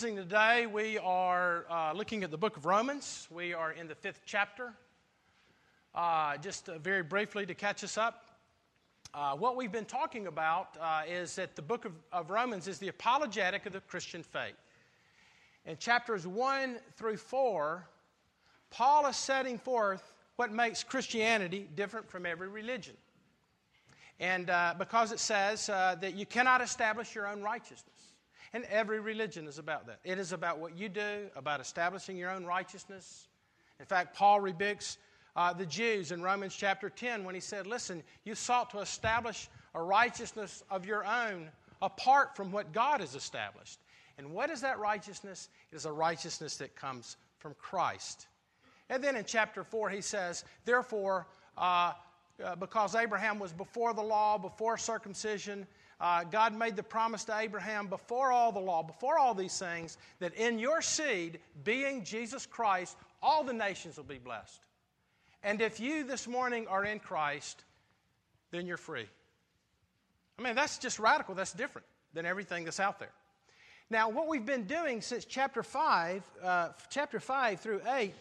teaching today, we are uh, looking at the book of Romans. We are in the fifth chapter. Uh, just uh, very briefly to catch us up, uh, what we've been talking about uh, is that the book of, of Romans is the apologetic of the Christian faith. In chapters 1 through 4, Paul is setting forth what makes Christianity different from every religion. And uh, because it says that you cannot establish your own righteousness. And every religion is about that. It is about what you do, about establishing your own righteousness. In fact, Paul rebukes uh, the Jews in Romans chapter 10 when he said, Listen, you sought to establish a righteousness of your own apart from what God has established. And what is that righteousness? It is a righteousness that comes from Christ. And then in chapter 4, he says, Therefore, uh, uh, because Abraham was before the law, before circumcision, uh, God made the promise to Abraham before all the law, before all these things, that in your seed, being Jesus Christ, all the nations will be blessed. And if you this morning are in Christ, then you're free. I mean, that's just radical. That's different than everything that's out there. Now, what we've been doing since chapter 5, uh, chapter 5 through 8,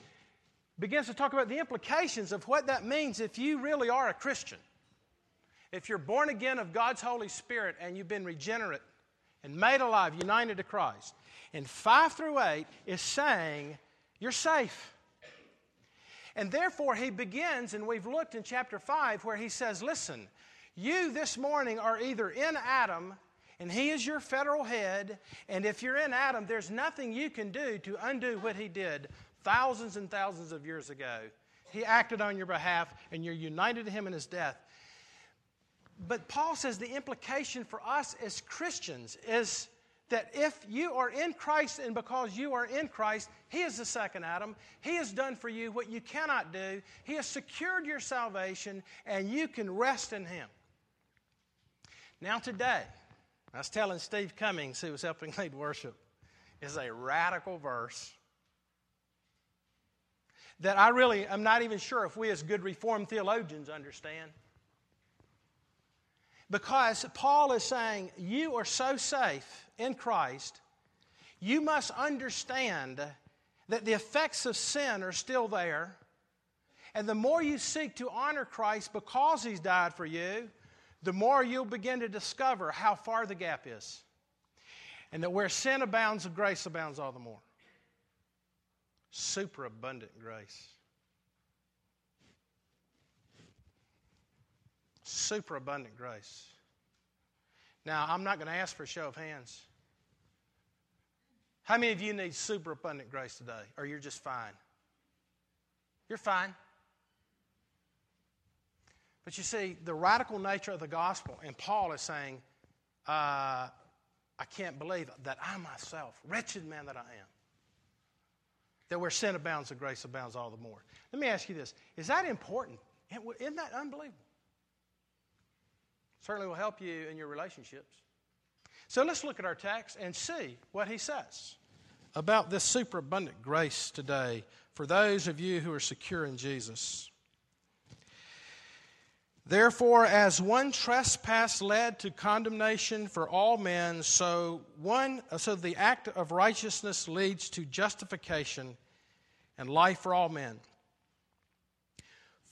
begins to talk about the implications of what that means if you really are a Christian. If you're born again of God's Holy Spirit and you've been regenerate and made alive, united to Christ. And 5 through 8 is saying you're safe. And therefore, he begins, and we've looked in chapter 5 where he says, Listen, you this morning are either in Adam, and he is your federal head, and if you're in Adam, there's nothing you can do to undo what he did thousands and thousands of years ago. He acted on your behalf, and you're united to him in his death. But Paul says the implication for us as Christians is that if you are in Christ and because you are in Christ, He is the second Adam. He has done for you what you cannot do. He has secured your salvation, and you can rest in Him. Now, today, I was telling Steve Cummings, who was helping lead worship, is a radical verse that I really am not even sure if we, as good Reformed theologians, understand. Because Paul is saying, You are so safe in Christ, you must understand that the effects of sin are still there. And the more you seek to honor Christ because He's died for you, the more you'll begin to discover how far the gap is. And that where sin abounds, grace abounds all the more. Superabundant grace. Superabundant grace. Now, I'm not going to ask for a show of hands. How many of you need superabundant grace today? Or you're just fine? You're fine. But you see, the radical nature of the gospel, and Paul is saying, uh, I can't believe that I myself, wretched man that I am, that where sin abounds, the grace abounds all the more. Let me ask you this Is that important? Isn't that unbelievable? Certainly will help you in your relationships. So let's look at our text and see what he says about this superabundant grace today for those of you who are secure in Jesus. Therefore, as one trespass led to condemnation for all men, so one so the act of righteousness leads to justification and life for all men.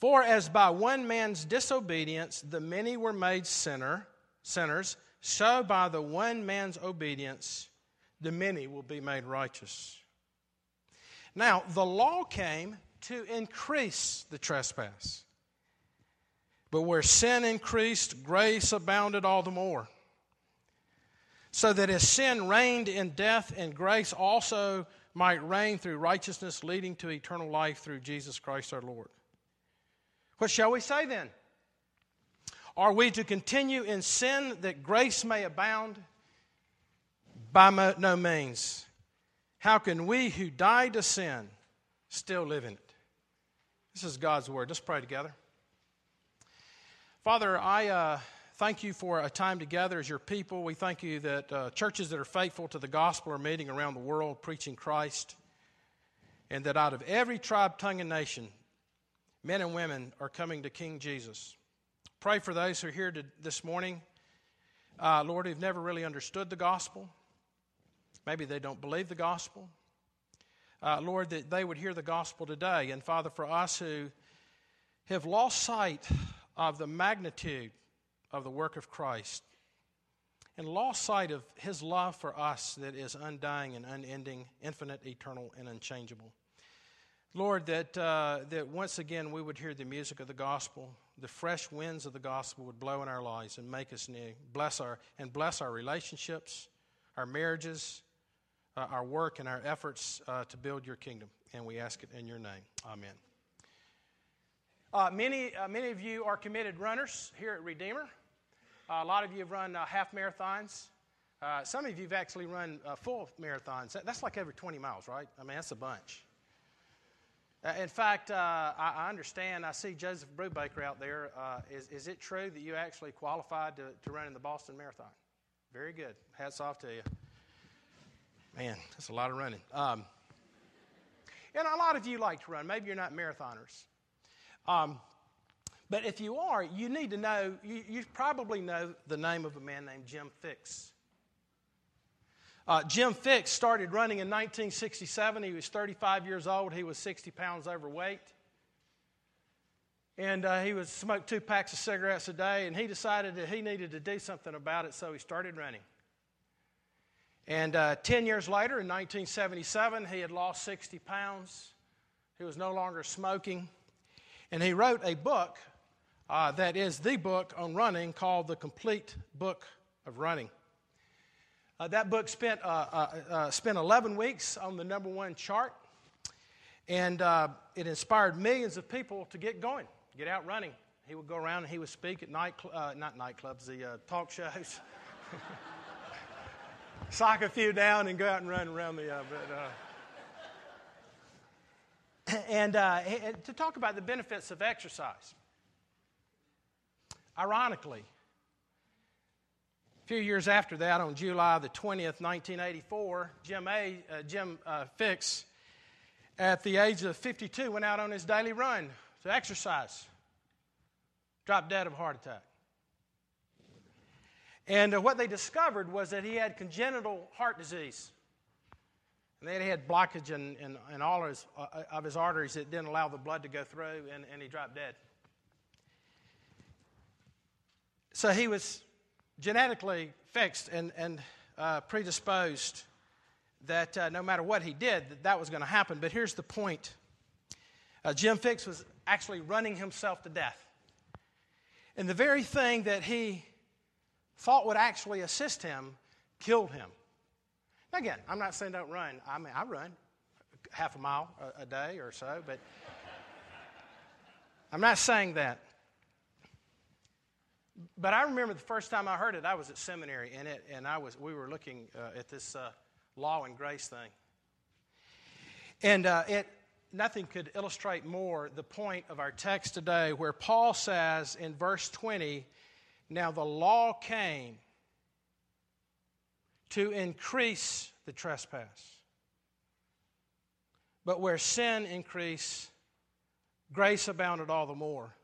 For as by one man's disobedience the many were made sinner, sinners, so by the one man's obedience the many will be made righteous. Now, the law came to increase the trespass. But where sin increased, grace abounded all the more. So that as sin reigned in death, and grace also might reign through righteousness, leading to eternal life through Jesus Christ our Lord. What shall we say then? Are we to continue in sin that grace may abound? By no means. How can we who died to sin still live in it? This is God's word. Let's pray together. Father, I uh, thank you for a time together as your people. We thank you that uh, churches that are faithful to the gospel are meeting around the world preaching Christ, and that out of every tribe, tongue, and nation, men and women are coming to King Jesus. Pray for those who are here to, this morning, uh, Lord, who've never really understood the gospel. Maybe they don't believe the gospel. Uh, Lord, that they would hear the gospel today. And Father, for us who have lost sight of the magnitude of the work of Christ and lost sight of his love for us that is undying and unending, infinite, eternal, and unchangeable. Lord, that, uh, that once again we would hear the music of the gospel, the fresh winds of the gospel would blow in our lives and make us new. Bless our, and bless our relationships, our marriages, uh, our work, and our efforts uh, to build your kingdom. And we ask it in your name. Amen. Uh, many, uh, many of you are committed runners here at Redeemer. Uh, a lot of you have run half marathons. some of you have actually run full marathons. That's like every 20 miles, right? I mean, that's a bunch. Uh, in fact, uh, I, I, understand, I see Joseph Brubaker out there. Uh, is, is it true that you actually qualified to, to run in the Boston Marathon? Very good. Hats off to you. Man, that's a lot of running. Um, and a lot of you like to run. Maybe you're not marathoners. Um, but if you are, you need to know, you, you probably know the name of a man named Jim Fixx. Uh, Jim Fixx started running in 1967. He was 35 years old. He was 60 pounds overweight. And uh, he was smoked two packs of cigarettes a day, and he decided that he needed to do something about it, so he started running. And uh, 10 years later, in 1977, he had lost 60 pounds. He was no longer smoking. And he wrote a book uh, that is the book on running called The Complete Book of Running. Uh, that book spent, uh, uh, uh, spent 11 weeks on the number one chart, and uh, it inspired millions of people to get going, get out running. He would go around and he would speak at night, uh, not nightclubs, the talk shows. Sock a few down and go out and run around the. but, and, and to talk about the benefits of exercise. Ironically, few years after that, on July the 20th, 1984, Jim, A, uh, Jim uh, Fixx, at the age of 52, went out on his daily run to exercise. Dropped dead of a heart attack. And uh, what they discovered was that he had congenital heart disease. And they had blockage in, in, in all of his, uh, of his, arteries that didn't allow the blood to go through, and, and he dropped dead. So he was genetically fixed and, and uh, predisposed that uh, no matter what he did, that, that was going to happen. But here's the point uh, Jim Fixx was actually running himself to death. And the very thing that he thought would actually assist him killed him. Now, again, I'm not saying don't run. I mean, I run half a mile a, a day or so, but I'm not saying that. But I remember the first time I heard it, I was at seminary, and, it, and I was, we were looking uh, at this uh, law and grace thing. And uh, it, nothing could illustrate more the point of our text today, where Paul says in verse 20, Now the law came to increase the trespass. But where sin increased, grace abounded all the more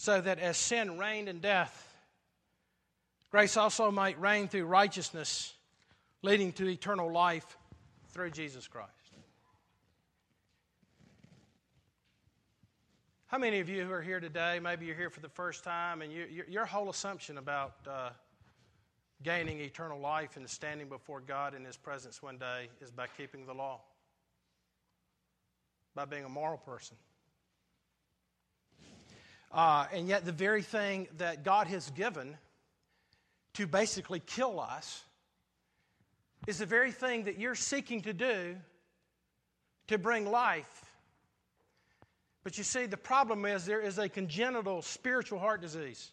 so that as sin reigned in death, grace also might reign through righteousness, leading to eternal life through Jesus Christ. How many of you who are here today, maybe you're here for the first time, and you, your whole assumption about uh, gaining eternal life and standing before God in His presence one day is by keeping the law, by being a moral person? Uh, and yet, the very thing that God has given to basically kill us is the very thing that you're seeking to do to bring life. But you see, the problem is there is a congenital spiritual heart disease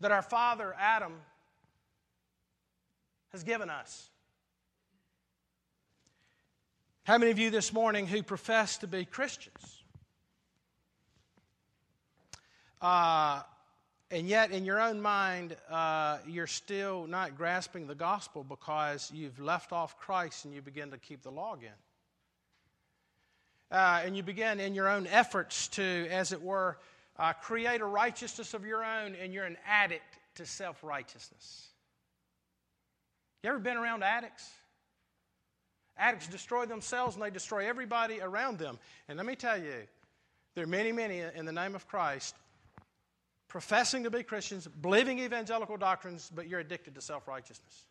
that our father Adam has given us. How many of you this morning who profess to be Christians? Uh, and yet, in your own mind, uh, you're still not grasping the gospel because you've left off Christ and you begin to keep the law again. Uh, and you begin in your own efforts to, as it were, uh, create a righteousness of your own, and you're an addict to self righteousness. You ever been around addicts? Addicts destroy themselves and they destroy everybody around them. And let me tell you, there are many, many in the name of Christ professing to be Christians, believing evangelical doctrines, but you're addicted to self righteousness.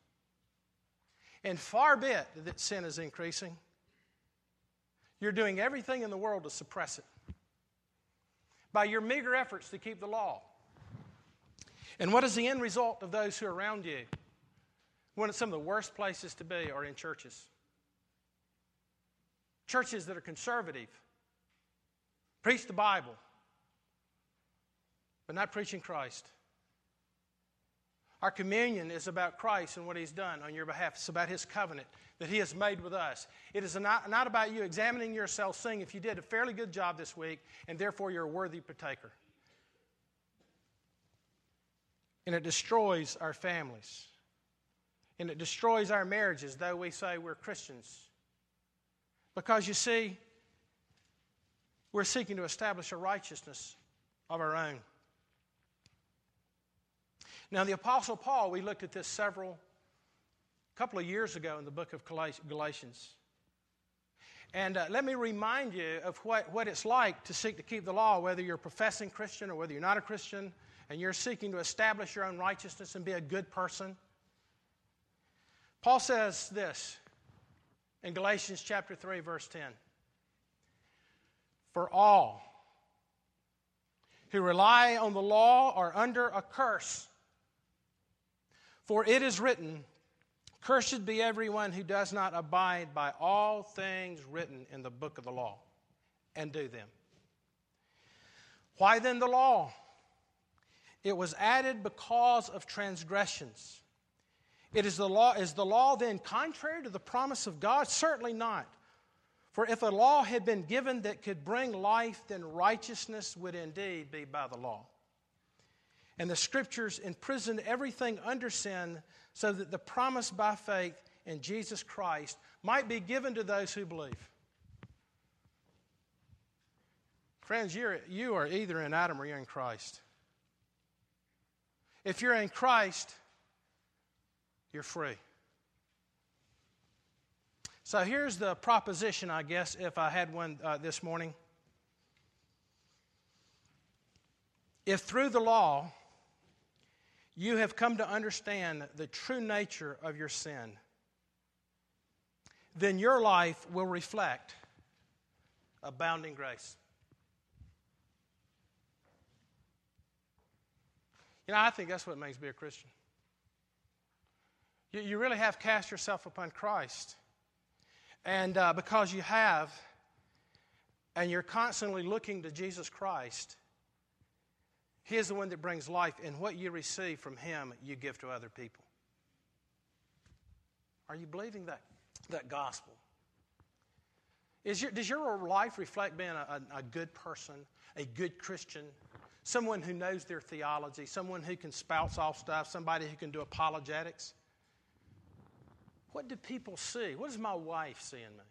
And far be it that sin is increasing. You're doing everything in the world to suppress it by your meager efforts to keep the law. And what is the end result of those who are around you? One of some of the worst places to be are in churches. Churches that are conservative, preach the Bible, but not preaching Christ. Our communion is about Christ and what He's done on your behalf. It's about His covenant that He has made with us. It is not, not about you examining yourself, saying if you did a fairly good job this week, and therefore you're a worthy partaker. And it destroys our families. And it destroys our marriages, though we say we're Christians. Because you see, we're seeking to establish a righteousness of our own. Now, the Apostle Paul, we looked at this several, couple of years ago in the book of Galatians. And uh, let me remind you of what, what it's like to seek to keep the law, whether you're a professing Christian or whether you're not a Christian, and you're seeking to establish your own righteousness and be a good person. Paul says this in Galatians chapter 3, verse 10 For all who rely on the law are under a curse. For it is written, Cursed be everyone who does not abide by all things written in the book of the law and do them. Why then the law? It was added because of transgressions. It is the law, is the law then contrary to the promise of God? Certainly not. For if a law had been given that could bring life, then righteousness would indeed be by the law. And the scriptures imprisoned everything under sin so that the promise by faith in Jesus Christ might be given to those who believe. Friends, you're, you are either in Adam or you're in Christ. If you're in Christ, you're free. So here's the proposition, I guess, if I had one uh, this morning. If through the law you have come to understand the true nature of your sin, then your life will reflect abounding grace. You know, I think that's what it means to be a Christian. You, you really have cast yourself upon Christ. And uh, because you have, and you're constantly looking to Jesus Christ, he is the one that brings life, and what you receive from Him, you give to other people. Are you believing that, that gospel? Is your, does your life reflect being a, a, a good person, a good Christian, someone who knows their theology, someone who can spout off stuff, somebody who can do apologetics? What do people see? What does my wife see in me?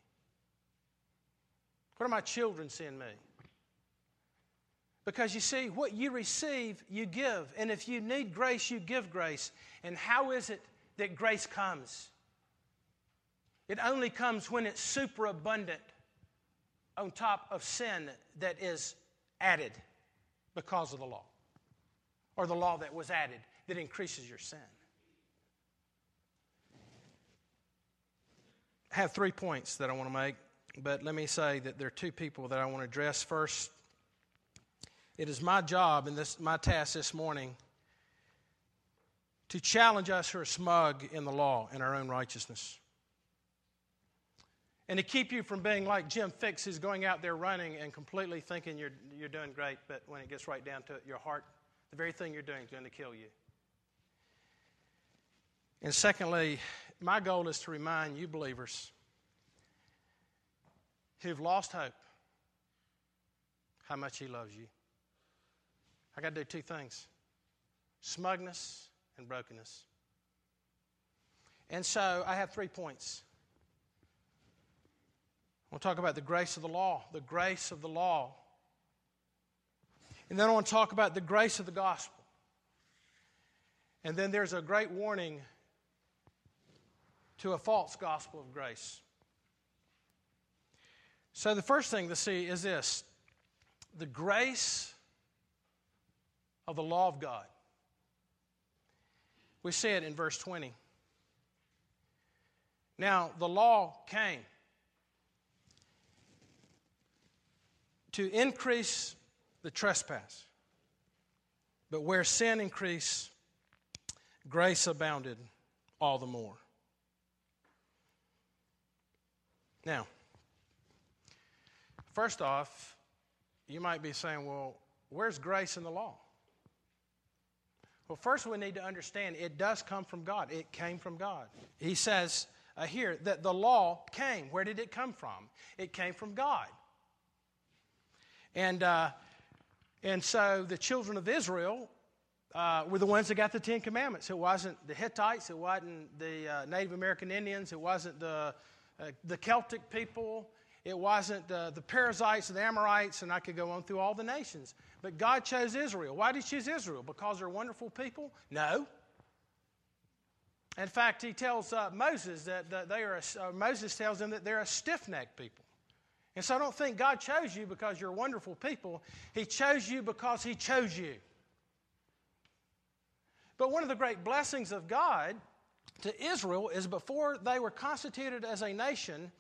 What are my children seeing in me? Because you see, what you receive, you give. And if you need grace, you give grace. And how is it that grace comes? It only comes when it's superabundant on top of sin that is added because of the law, or the law that was added that increases your sin. I have three points that I want to make, but let me say that there are two people that I want to address. First, it is my job and this my task this morning to challenge us who are smug in the law and our own righteousness. And to keep you from being like Jim Fixx, who's going out there running and completely thinking you're, you're doing great, but when it gets right down to it, your heart, the very thing you're doing is going to kill you. And secondly, my goal is to remind you believers who've lost hope how much He loves you. I got to do two things smugness and brokenness. And so I have three points. I want to talk about the grace of the law, the grace of the law. And then I want to talk about the grace of the gospel. And then there's a great warning to a false gospel of grace. So, the first thing to see is this the grace of the law of God. We see it in verse 20. Now, the law came to increase the trespass. But where sin increased, grace abounded all the more. Now, first off, you might be saying, well, where's grace in the law? Well, first we need to understand it does come from God. It came from God. He says uh, here that the law came. Where did it come from? It came from God. And, uh, and so the children of Israel uh, were the ones that got the Ten Commandments. It wasn't the Hittites, it wasn't the uh, Native American Indians, it wasn't the, uh, the Celtic people, it wasn't the, the Perizzites, and the Amorites, and I could go on through all the nations. But God chose Israel. Why did He choose Israel? Because they're wonderful people? No. In fact, He tells uh, Moses that, that they are a, uh, Moses tells them that they're a stiff-necked people. And so I don't think God chose you because you're wonderful people. He chose you because He chose you. But one of the great blessings of God to Israel is before they were constituted as a nation,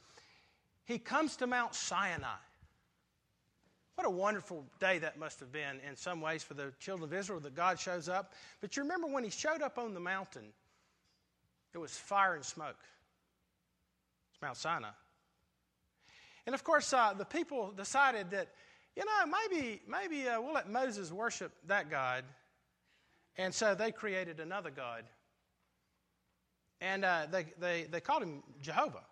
He comes to Mount Sinai. What a wonderful day that must have been in some ways for the children of Israel that God shows up. But you remember when He showed up on the mountain, it was fire and smoke. It's Mount Sinai. And of course, uh, the people decided that, you know, maybe, maybe uh, we'll let Moses worship that God. And so they created another God. And uh, they, they, they called him Jehovah.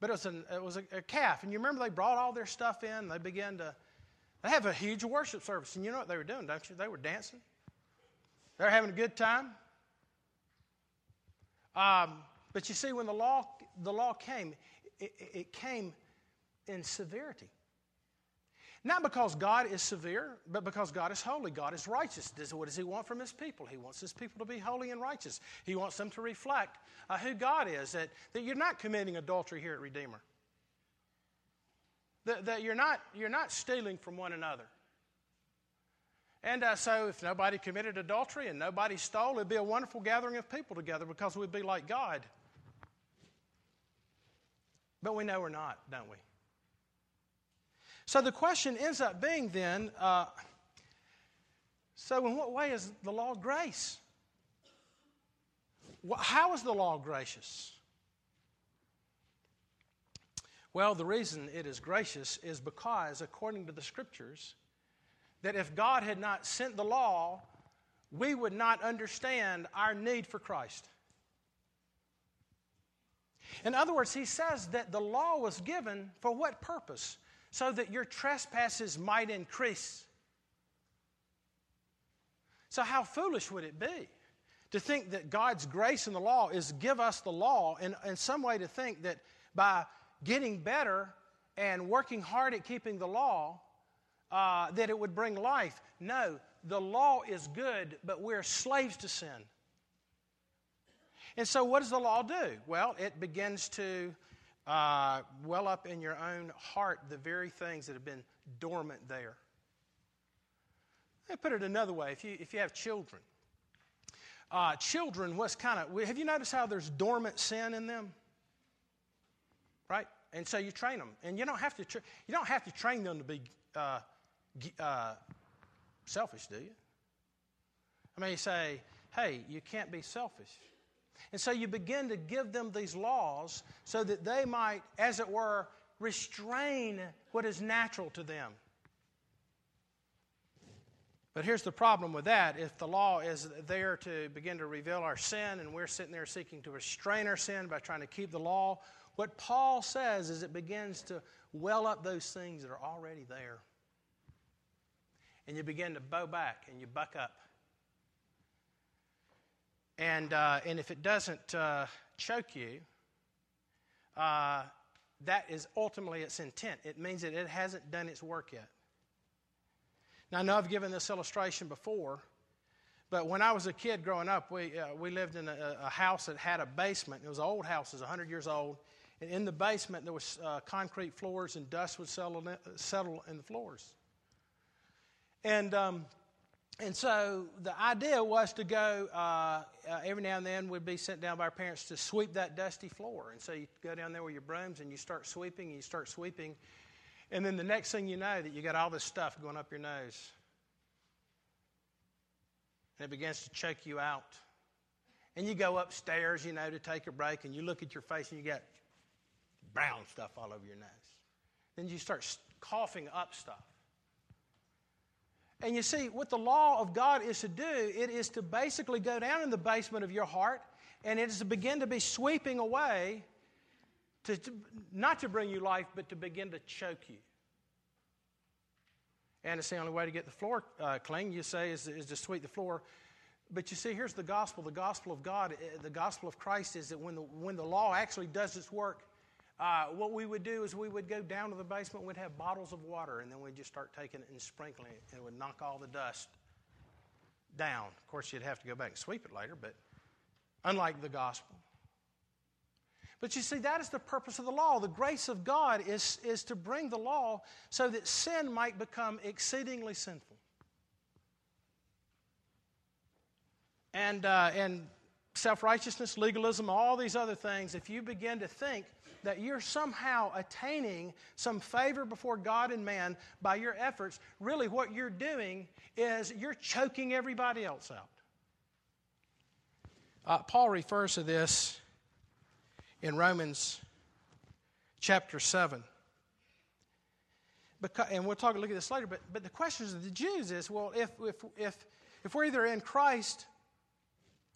But it was, an, it was a, a, calf. And you remember they brought all their stuff in. They began to they have a huge worship service. And you know what they were doing, don't you? They were dancing. They were having a good time. Um, but you see, when the law, the law came, it, it came in severity. Not because God is severe, but because God is holy. God is righteous. What does He want from His people? He wants His people to be holy and righteous. He wants them to reflect uh, who God is, that, that you're not committing adultery here at Redeemer, that, that you're, not, you're not stealing from one another. And uh, so, if nobody committed adultery and nobody stole, it'd be a wonderful gathering of people together because we'd be like God. But we know we're not, don't we? So the question ends up being then uh, so, in what way is the law grace? How is the law gracious? Well, the reason it is gracious is because, according to the scriptures, that if God had not sent the law, we would not understand our need for Christ. In other words, he says that the law was given for what purpose? So that your trespasses might increase. So, how foolish would it be to think that God's grace in the law is give us the law, and in some way to think that by getting better and working hard at keeping the law, uh, that it would bring life? No, the law is good, but we're slaves to sin. And so, what does the law do? Well, it begins to uh, well up in your own heart the very things that have been dormant there. Let put it another way if you, if you have children, uh, children, what's kind of, have you noticed how there's dormant sin in them? Right? And so you train them. And you don't have to, tra- you don't have to train them to be uh, uh, selfish, do you? I mean, you say, hey, you can't be selfish. And so you begin to give them these laws so that they might, as it were, restrain what is natural to them. But here's the problem with that. If the law is there to begin to reveal our sin and we're sitting there seeking to restrain our sin by trying to keep the law, what Paul says is it begins to well up those things that are already there. And you begin to bow back and you buck up. And, uh, and if it doesn't uh, choke you, uh, that is ultimately its intent. It means that it hasn't done its work yet. Now, I know I've given this illustration before, But when I was a kid growing up, we, uh, we lived in a, a, house that had a basement. It was an old house, it was 100 years old. And in the basement, there was uh, concrete floors, and dust would settle in, settle in the floors. And, um, and so the idea was to go, uh, uh, every now and then, we'd be sent down by our parents to sweep that dusty floor. And so you go down there with your brooms and you start sweeping, and you start sweeping. And then the next thing you know, that you got all this stuff going up your nose. And it begins to choke you out. And you go upstairs, you know, to take a break, and you look at your face and you got brown stuff all over your nose. Then you start coughing up stuff. And you see, what the law of God is to do, it is to basically go down in the basement of your heart and it is to begin to be sweeping away, to, to not to bring you life, but to begin to choke you. And it's the only way to get the floor uh, clean, you say, is, is to sweep the floor. But you see, here's the gospel. The gospel of God, uh, the gospel of Christ is that when the, when the law actually does its work, uh, what we would do is we would go down to the basement, we'd have bottles of water, and then we'd just start taking it and sprinkling it, and it would knock all the dust down. Of course, you'd have to go back and sweep it later, but unlike the gospel. But you see, that is the purpose of the law. The grace of God is, is to bring the law so that sin might become exceedingly sinful. And, uh, and self righteousness, legalism, all these other things, if you begin to think that you're somehow attaining some favor before God and man by your efforts, really what you're doing is you're choking everybody else out. Uh, Paul refers to this in Romans chapter 7. Because, and we'll talk look at this later, but, but the question of the Jews is well, if, if, if, if we're either in Christ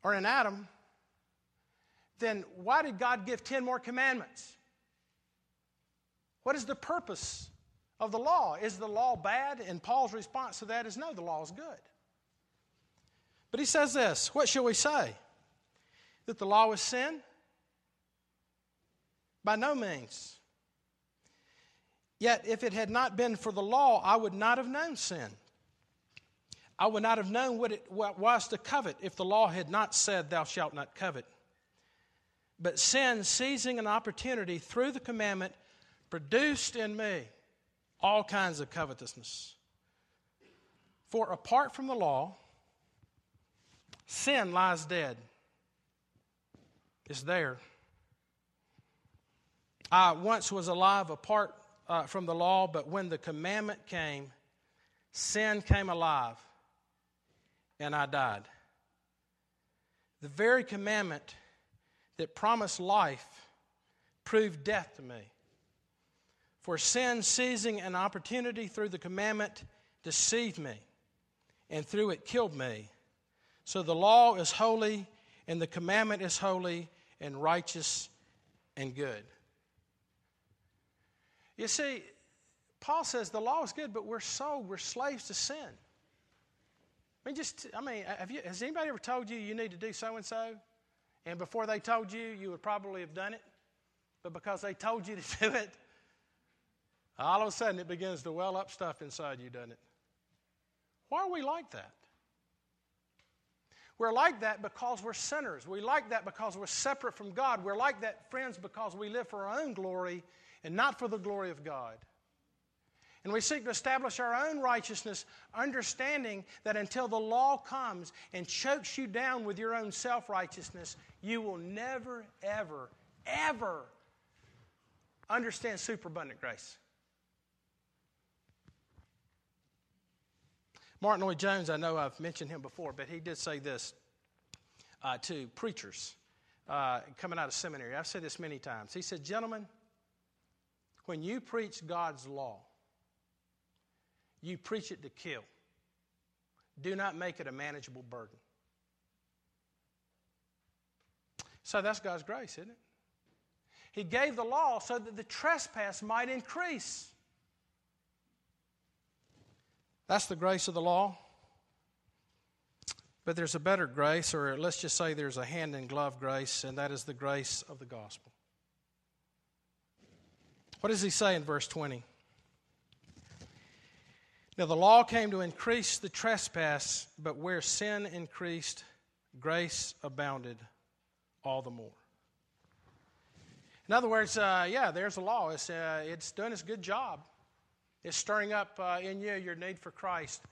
or in Adam, then why did God give 10 more commandments? What is the purpose of the law? Is the law bad? And Paul's response to that is no, the law is good. But he says this What shall we say? That the law is sin? By no means. Yet, if it had not been for the law, I would not have known sin. I would not have known what it was to covet if the law had not said, Thou shalt not covet. But sin, seizing an opportunity through the commandment, produced in me all kinds of covetousness. For apart from the law, sin lies dead. It's there. I once was alive apart uh, from the law, but when the commandment came, sin came alive and I died. The very commandment that promised life proved death to me. For sin, seizing an opportunity through the commandment, deceived me, and through it killed me. So the law is holy, and the commandment is holy, and righteous, and good. You see, Paul says the law is good, but we're sold, we're slaves to sin. I mean, just, I mean, you, has anybody ever told you you need to do so and so? And before they told you, you would probably have done it. But because they told you to do it, all of a sudden it begins to well up stuff inside you, doesn't it? Why are we like that? We're like that because we're sinners. We like that because we're separate from God. We're like that, friends, because we live for our own glory and not for the glory of God. And we seek to establish our own righteousness, understanding that until the law comes and chokes you down with your own self righteousness, you will never, ever, ever understand superabundant grace. Martyn Lloyd-Jones, I know I've mentioned him before, but he did say this uh, to preachers uh, coming out of seminary. I've said this many times. He said, Gentlemen, when you preach God's law, you preach it to kill. Do not make it a manageable burden. So that's God's grace, isn't it? He gave the law so that the trespass might increase. That's the grace of the law. But there's a better grace, or let's just say there's a hand in glove grace, and that is the grace of the gospel. What does he say in verse 20? Now, the law came to increase the trespass, but where sin increased, grace abounded all the more. In other words, uh, yeah, there's a law. It's, uh, it's doing its good job. It's stirring up uh, in you your need for Christ.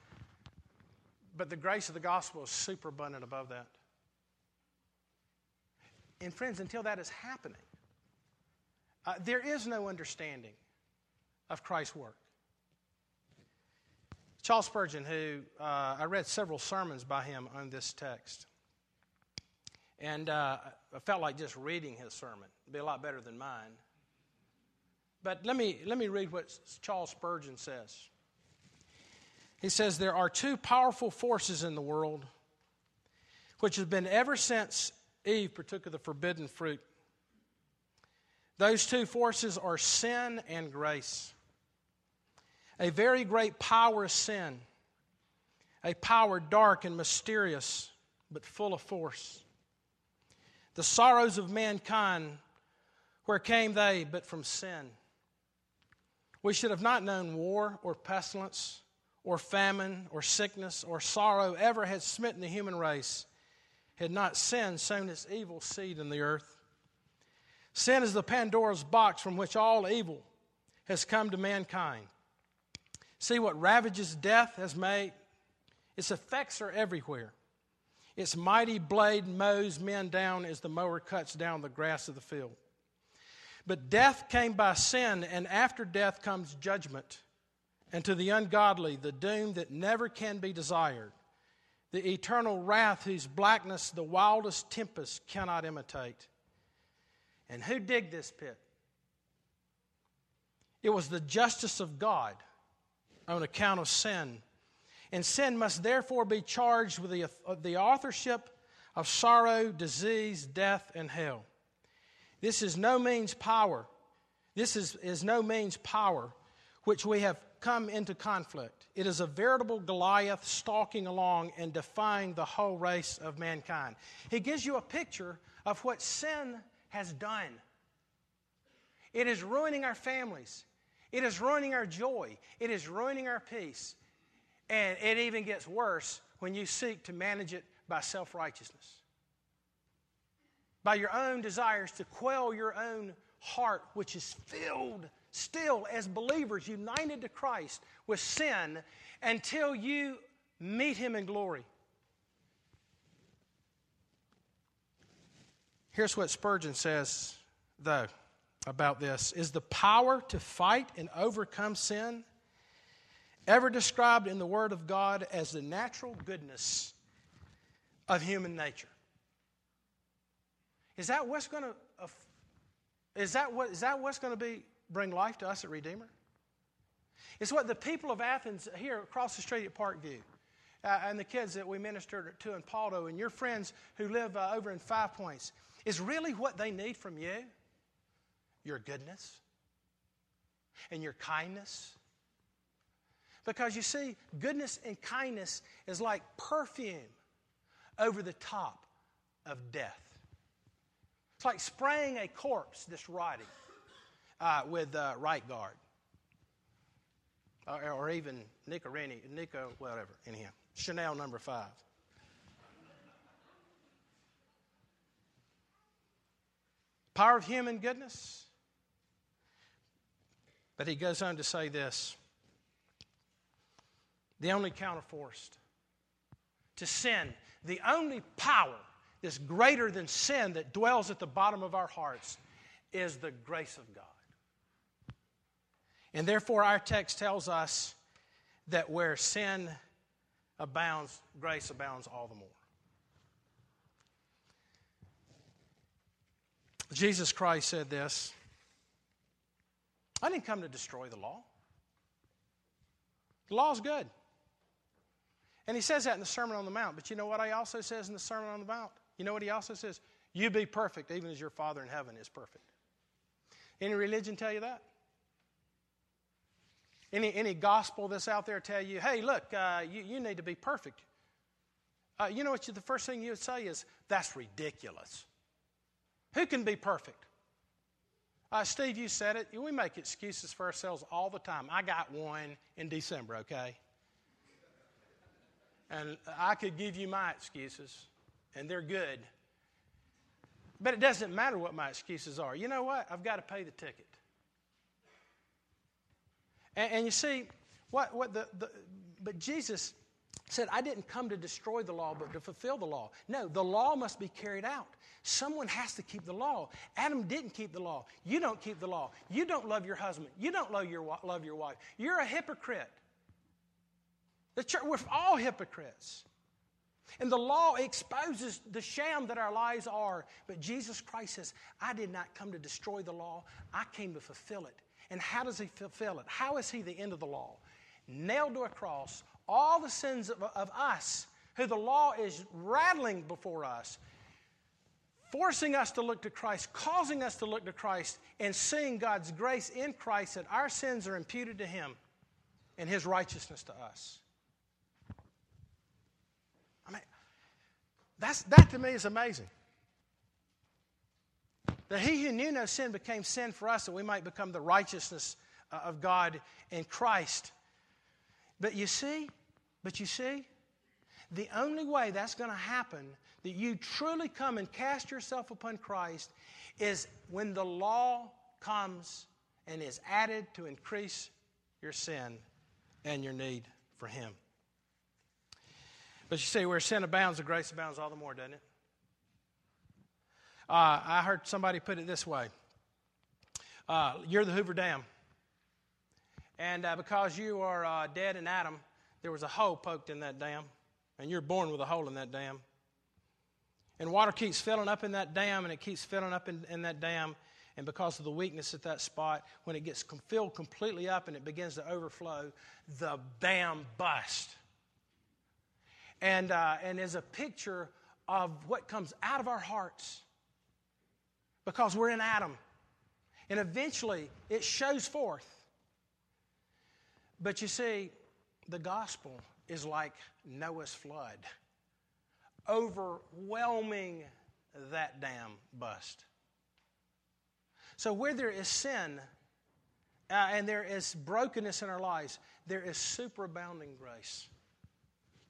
But the grace of the gospel is super abundant above that. And, friends, until that is happening, uh, there is no understanding of Christ's work. Charles Spurgeon, who uh, I read several sermons by him on this text, and uh, I felt like just reading his sermon. It'd be a lot better than mine. But let me, let me read what Charles Spurgeon says. He says, There are two powerful forces in the world which have been ever since Eve partook of the forbidden fruit. Those two forces are sin and grace. A very great power of sin, a power dark and mysterious, but full of force. The sorrows of mankind, where came they but from sin? We should have not known war or pestilence or famine or sickness or sorrow ever had smitten the human race, had not sin sown its evil seed in the earth. Sin is the Pandora's box from which all evil has come to mankind. See what ravages death has made? Its effects are everywhere. Its mighty blade mows men down as the mower cuts down the grass of the field. But death came by sin, and after death comes judgment. And to the ungodly, the doom that never can be desired, the eternal wrath whose blackness the wildest tempest cannot imitate. And who digged this pit? It was the justice of God on account of sin. And sin must therefore be charged with the, the authorship of sorrow, disease, death, and hell. This is no means power. This is, is no means power which we have come into conflict. It is a veritable Goliath stalking along and defying the whole race of mankind. He gives you a picture of what sin has done. It is ruining our families. It is ruining our joy. It is ruining our peace. And it even gets worse when you seek to manage it by self righteousness. By your own desires to quell your own heart, which is filled still as believers united to Christ with sin until you meet Him in glory. Here's what Spurgeon says, though about this is the power to fight and overcome sin ever described in the Word of God as the natural goodness of human nature? Is that what's going to is that what is that what's going to be bring life to us at Redeemer? It's what the people of Athens here across the street at Parkview, uh, and the kids that we ministered to in Paldo, and your friends who live uh, over in Five Points, is really what they need from you your goodness and your kindness. Because you see, goodness and kindness is like perfume over the top of death. It's like spraying a corpse that's rotting uh, with uh, right guard. Or, or even Nicorene, Nico, whatever, anyhow. Chanel number five. Power of human goodness but he goes on to say this the only counterforce to sin, the only power that's greater than sin that dwells at the bottom of our hearts is the grace of God. And therefore, our text tells us that where sin abounds, grace abounds all the more. Jesus Christ said this I didn't come to destroy the law. The law is good. And he says that in the Sermon on the Mount. But you know what he also says in the Sermon on the Mount? You know what he also says? You be perfect, even as your Father in heaven is perfect. Any religion tell you that? Any, any gospel that's out there tell you, hey, look, uh, you, you need to be perfect. Uh, you know what? You, the first thing you would say is, that's ridiculous. Who can be perfect? Uh, Steve, you said it. We make excuses for ourselves all the time. I got one in December, okay? And I could give you my excuses, and they're good. But it doesn't matter what my excuses are. You know what? I've got to pay the ticket. And, and you see, what, what the, the, but Jesus said, I didn't come to destroy the law, but to fulfill the law. No, the law must be carried out. Someone has to keep the law. Adam didn't keep the law. You don't keep the law. You don't love your husband. You don't love your, love your wife. You're a hypocrite. The church, we're all hypocrites. And the law exposes the sham that our lives are. But Jesus Christ says, I did not come to destroy the law, I came to fulfill it. And how does he fulfill it? How is he the end of the law? Nailed to a cross, all the sins of, of us, who the law is rattling before us, forcing us to look to Christ, causing us to look to Christ, and seeing God's grace in Christ that our sins are imputed to Him and His righteousness to us. I mean, that's, that to me is amazing. That He who knew no sin became sin for us that we might become the righteousness uh, of God in Christ. But you see, but you see, the only way that's going to happen, that you truly come and cast yourself upon Christ, is when the law comes and is added to increase your sin and your need for Him. But you see, where sin abounds, the grace abounds all the more, doesn't it? Uh, I heard somebody put it this way uh, You're the Hoover Dam. And uh, because you are uh, dead in Adam, there was a hole poked in that dam, and you're born with a hole in that dam. And water keeps filling up in that dam, and it keeps filling up in, in that dam. And because of the weakness at that spot, when it gets filled completely up and it begins to overflow, the dam busts. And, uh, and is a picture of what comes out of our hearts because we're in Adam. And eventually it shows forth. But you see, the gospel is like Noah's flood, overwhelming that dam bust. So, where there is sin uh, and there is brokenness in our lives, there is superabounding grace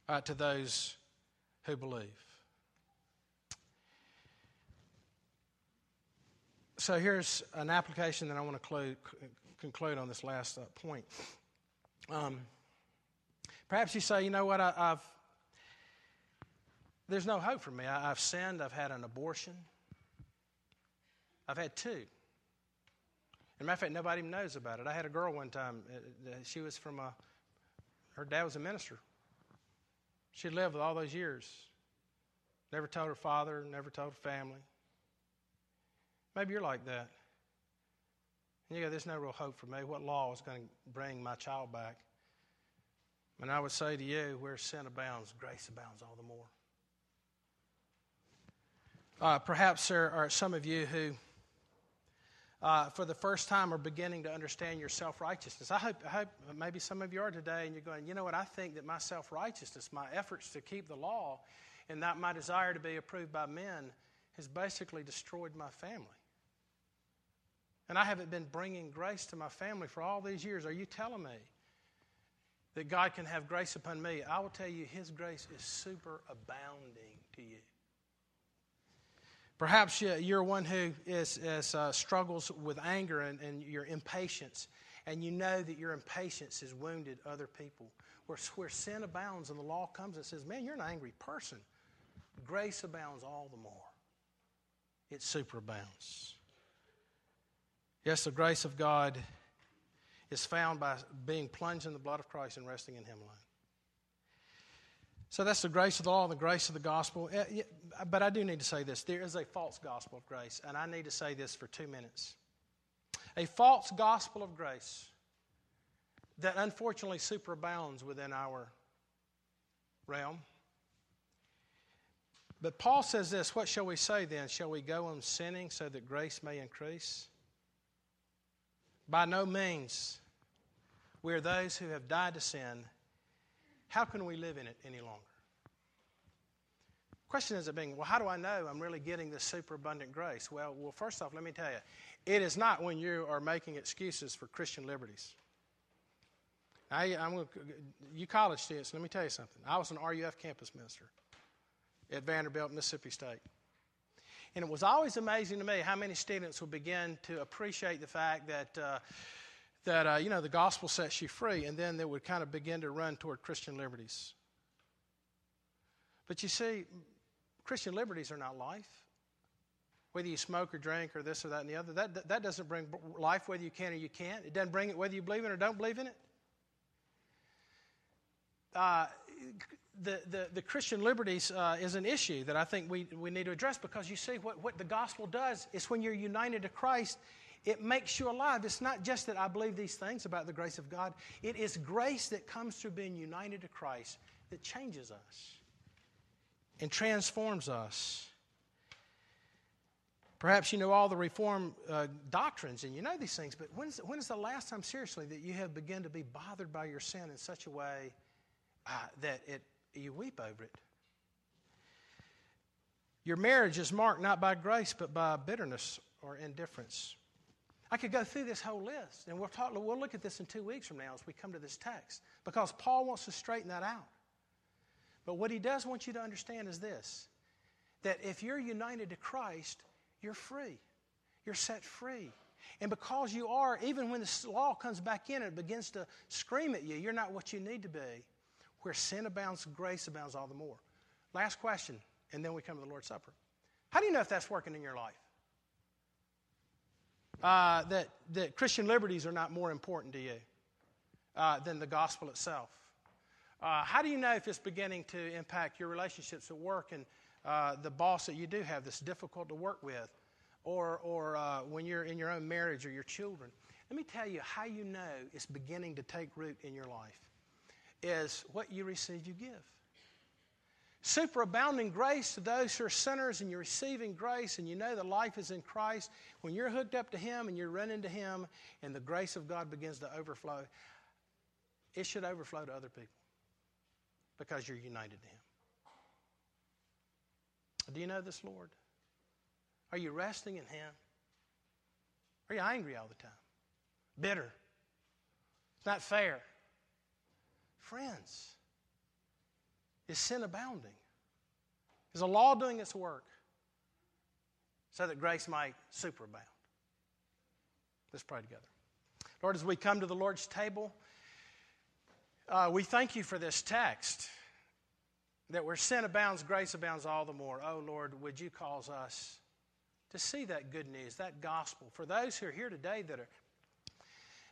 uh, to those who believe. So, here's an application that I want to conclude, on this last uh, point. Um, Perhaps you say, you know what, I, have there's no hope for me. I, I've sinned, I've had an abortion, I've had two. As a matter of fact, nobody even knows about it. I had a girl one time. Uh, uh, she was from a, her dad was a minister. She lived all those years. Never told her father, never told her family. Maybe you're like that. And you go, there's no real hope for me. What law is going to bring my child back? And I would say to you, where sin abounds, grace abounds all the more. Uh, perhaps there are some of you who, uh, for the first time, are beginning to understand your self righteousness. I hope, I hope maybe some of you are today, and you're going, you know what? I think that my self righteousness, my efforts to keep the law, and not my desire to be approved by men, has basically destroyed my family. And I haven't been bringing grace to my family for all these years. Are you telling me that God can have grace upon me, I will tell you His grace is super abounding to you. Perhaps you're one who is, is uh, struggles with anger and, and your impatience, and you know that your impatience has wounded other people. Where, where sin abounds and the law comes and says, Man, you're an angry person. Grace abounds all the more. It superabounds. Yes, the grace of God is found by being plunged in the blood of Christ and resting in Him alone. So that's the grace of the law and the grace of the gospel. Eh, but I do need to say this there is a false gospel of grace, and I need to say this for two minutes. A false gospel of grace that unfortunately superabounds within our realm. But Paul says this What shall we say then? Shall we go on sinning so that grace may increase? By no means. We are those who have died to sin. How can we live in it any longer? Question is it being, well, how do I know I'm really getting this superabundant grace? Well, well, first off, let me tell you, it is not when you are making excuses for Christian liberties. I, am you college students, let me tell you something. I was an RUF campus minister at Vanderbilt, Mississippi State. And it was always amazing to me how many students would begin to appreciate the fact that, uh, that uh, you know, the gospel sets you free, and then they would kind of begin to run toward Christian liberties. But you see, Christian liberties are not life. Whether you smoke or drink or this or that and the other, that, that doesn't bring life whether you can or you can't. It doesn't bring it whether you believe in it or don't believe in it. Uh, the, the, the, Christian liberties uh, is an issue that I think we, we need to address because you see what, what the gospel does is when you're united to Christ, it makes you alive. It's not just that I believe these things about the grace of God, it is grace that comes through being united to Christ that changes us and transforms us. Perhaps you know all the Reform uh, doctrines and you know these things, but when's, when is the last time, seriously, that you have begun to be bothered by your sin in such a way uh, that it you weep over it. Your marriage is marked not by grace, but by bitterness or indifference. I could go through this whole list, and we'll, talk, we'll look at this in two weeks from now as we come to this text, because Paul wants to straighten that out. But what he does want you to understand is this that if you're united to Christ, you're free. You're set free. And because you are, even when the law comes back in and begins to scream at you, you're not what you need to be. Where sin abounds, grace abounds all the more. Last question, and then we come to the Lord's Supper. How do you know if that's working in your life? Uh, that, that Christian liberties are not more important to you uh, than the gospel itself. Uh, how do you know if it's beginning to impact your relationships at work and uh, the boss that you do have that's difficult to work with, or, or uh, when you're in your own marriage or your children? Let me tell you how you know it's beginning to take root in your life is what you receive, you give. Superabounding grace to those who are sinners, and you're receiving grace, and you know that life is in Christ. When you're hooked up to Him and you're running to Him, and the grace of God begins to overflow, it should overflow to other people because you're united to Him. Do you know this, Lord? Are you resting in Him? Are you angry all the time? Bitter? It's not fair. Friends, is sin abounding? Is the law doing its work so that grace might superabound? Let's pray together. Lord, as we come to the Lord's table, uh, we thank you for this text that where sin abounds, grace abounds all the more. Oh, Lord, would you cause us to see that good news, that gospel? For those who are here today that are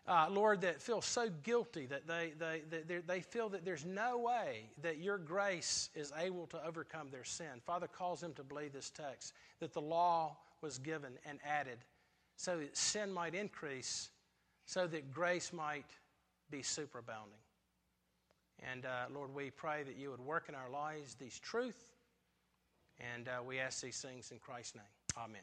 uh, Lord, that feel so guilty that they, they, they, they feel that there's no way that your grace is able to overcome their sin. Father calls them to believe this text that the law was given and added so that sin might increase, so that grace might be superabounding. And uh, Lord, we pray that you would work in our lives these truth, and uh, we ask these things in Christ's name. Amen.